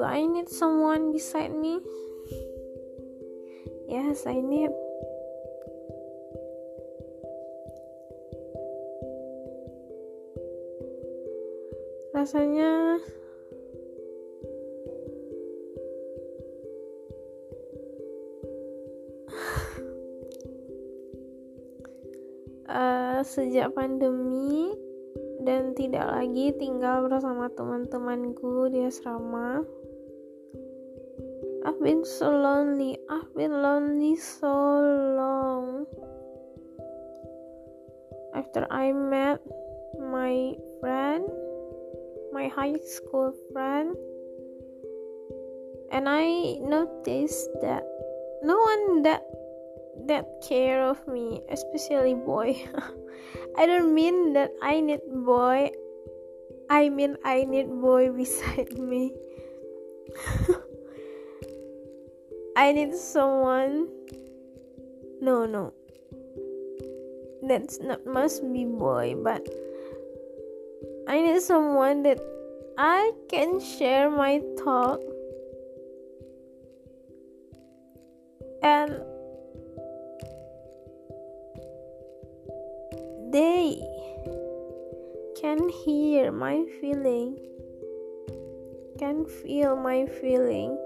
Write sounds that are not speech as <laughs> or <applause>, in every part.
I need someone beside me? Yes, I need. Rasanya uh, <laughs> sejak pandemi dan tidak lagi tinggal bersama teman-temanku di asrama. I've been so lonely. I've been lonely so long. After I met my friend, my high school friend, and I noticed that no one that that care of me, especially boy. <laughs> I don't mean that I need boy. I mean I need boy <laughs> beside me. <laughs> I need someone. No, no. That's not must be boy, but I need someone that I can share my thought and they can hear my feeling, can feel my feeling.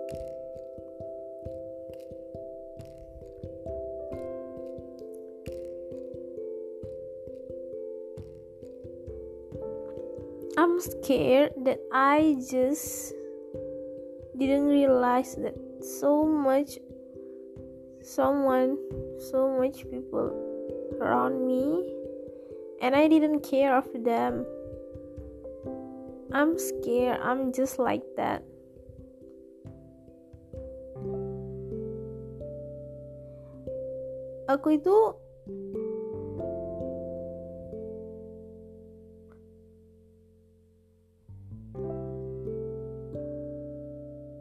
I'm scared that I just didn't realize that so much someone so much people around me and I didn't care of them. I'm scared, I'm just like that. Aku itu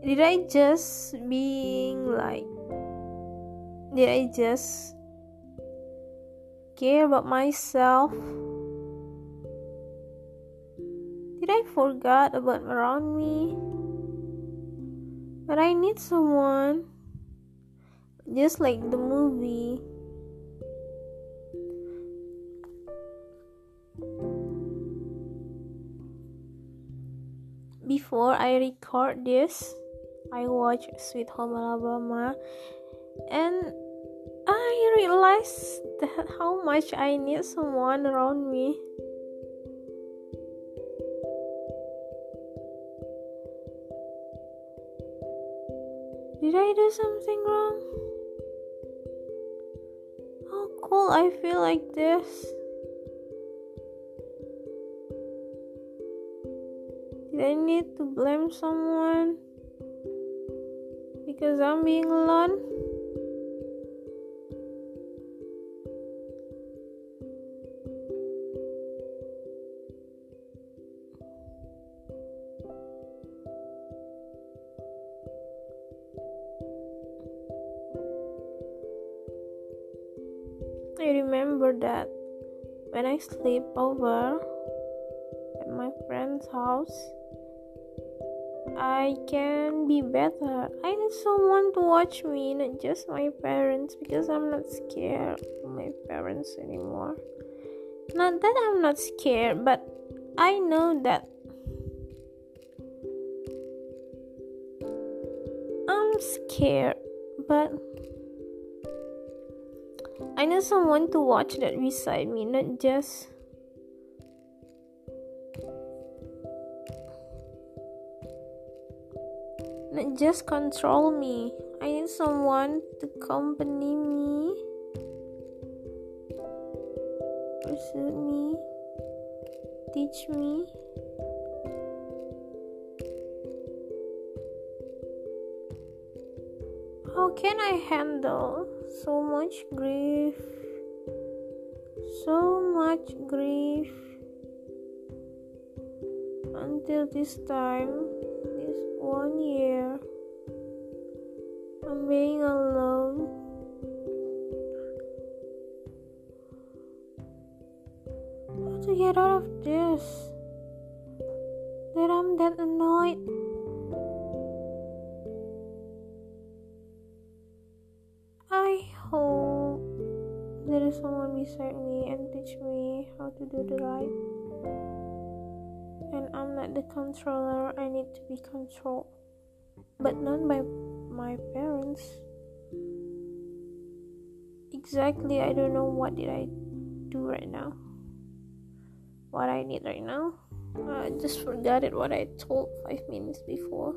Did I just being like Did I just care about myself? Did I forget about around me? But I need someone just like the movie. Before I record this, I watched Sweet Home Alabama and I realized that how much I need someone around me. Did I do something wrong? How cool I feel like this. Did I need to blame someone? Because I'm being alone? I remember that when I sleep over at my friend's house, I can be better. I need someone to watch me, not just my parents, because I'm not scared of my parents anymore. Not that I'm not scared, but I know that I'm scared, but I need someone to watch that beside me, not just just control me. I need someone to accompany me, pursue me, teach me. How can I handle so much grief? So much grief until this time, one year I'm being alone. How to get out of this? That I'm that annoyed. I hope there is someone beside me and teach me how to do the right. I'm not the controller, I need to be controlled. But not by my parents. Exactly, I don't know what did I do right now. What I need right now. I just forgot it what I told five minutes before.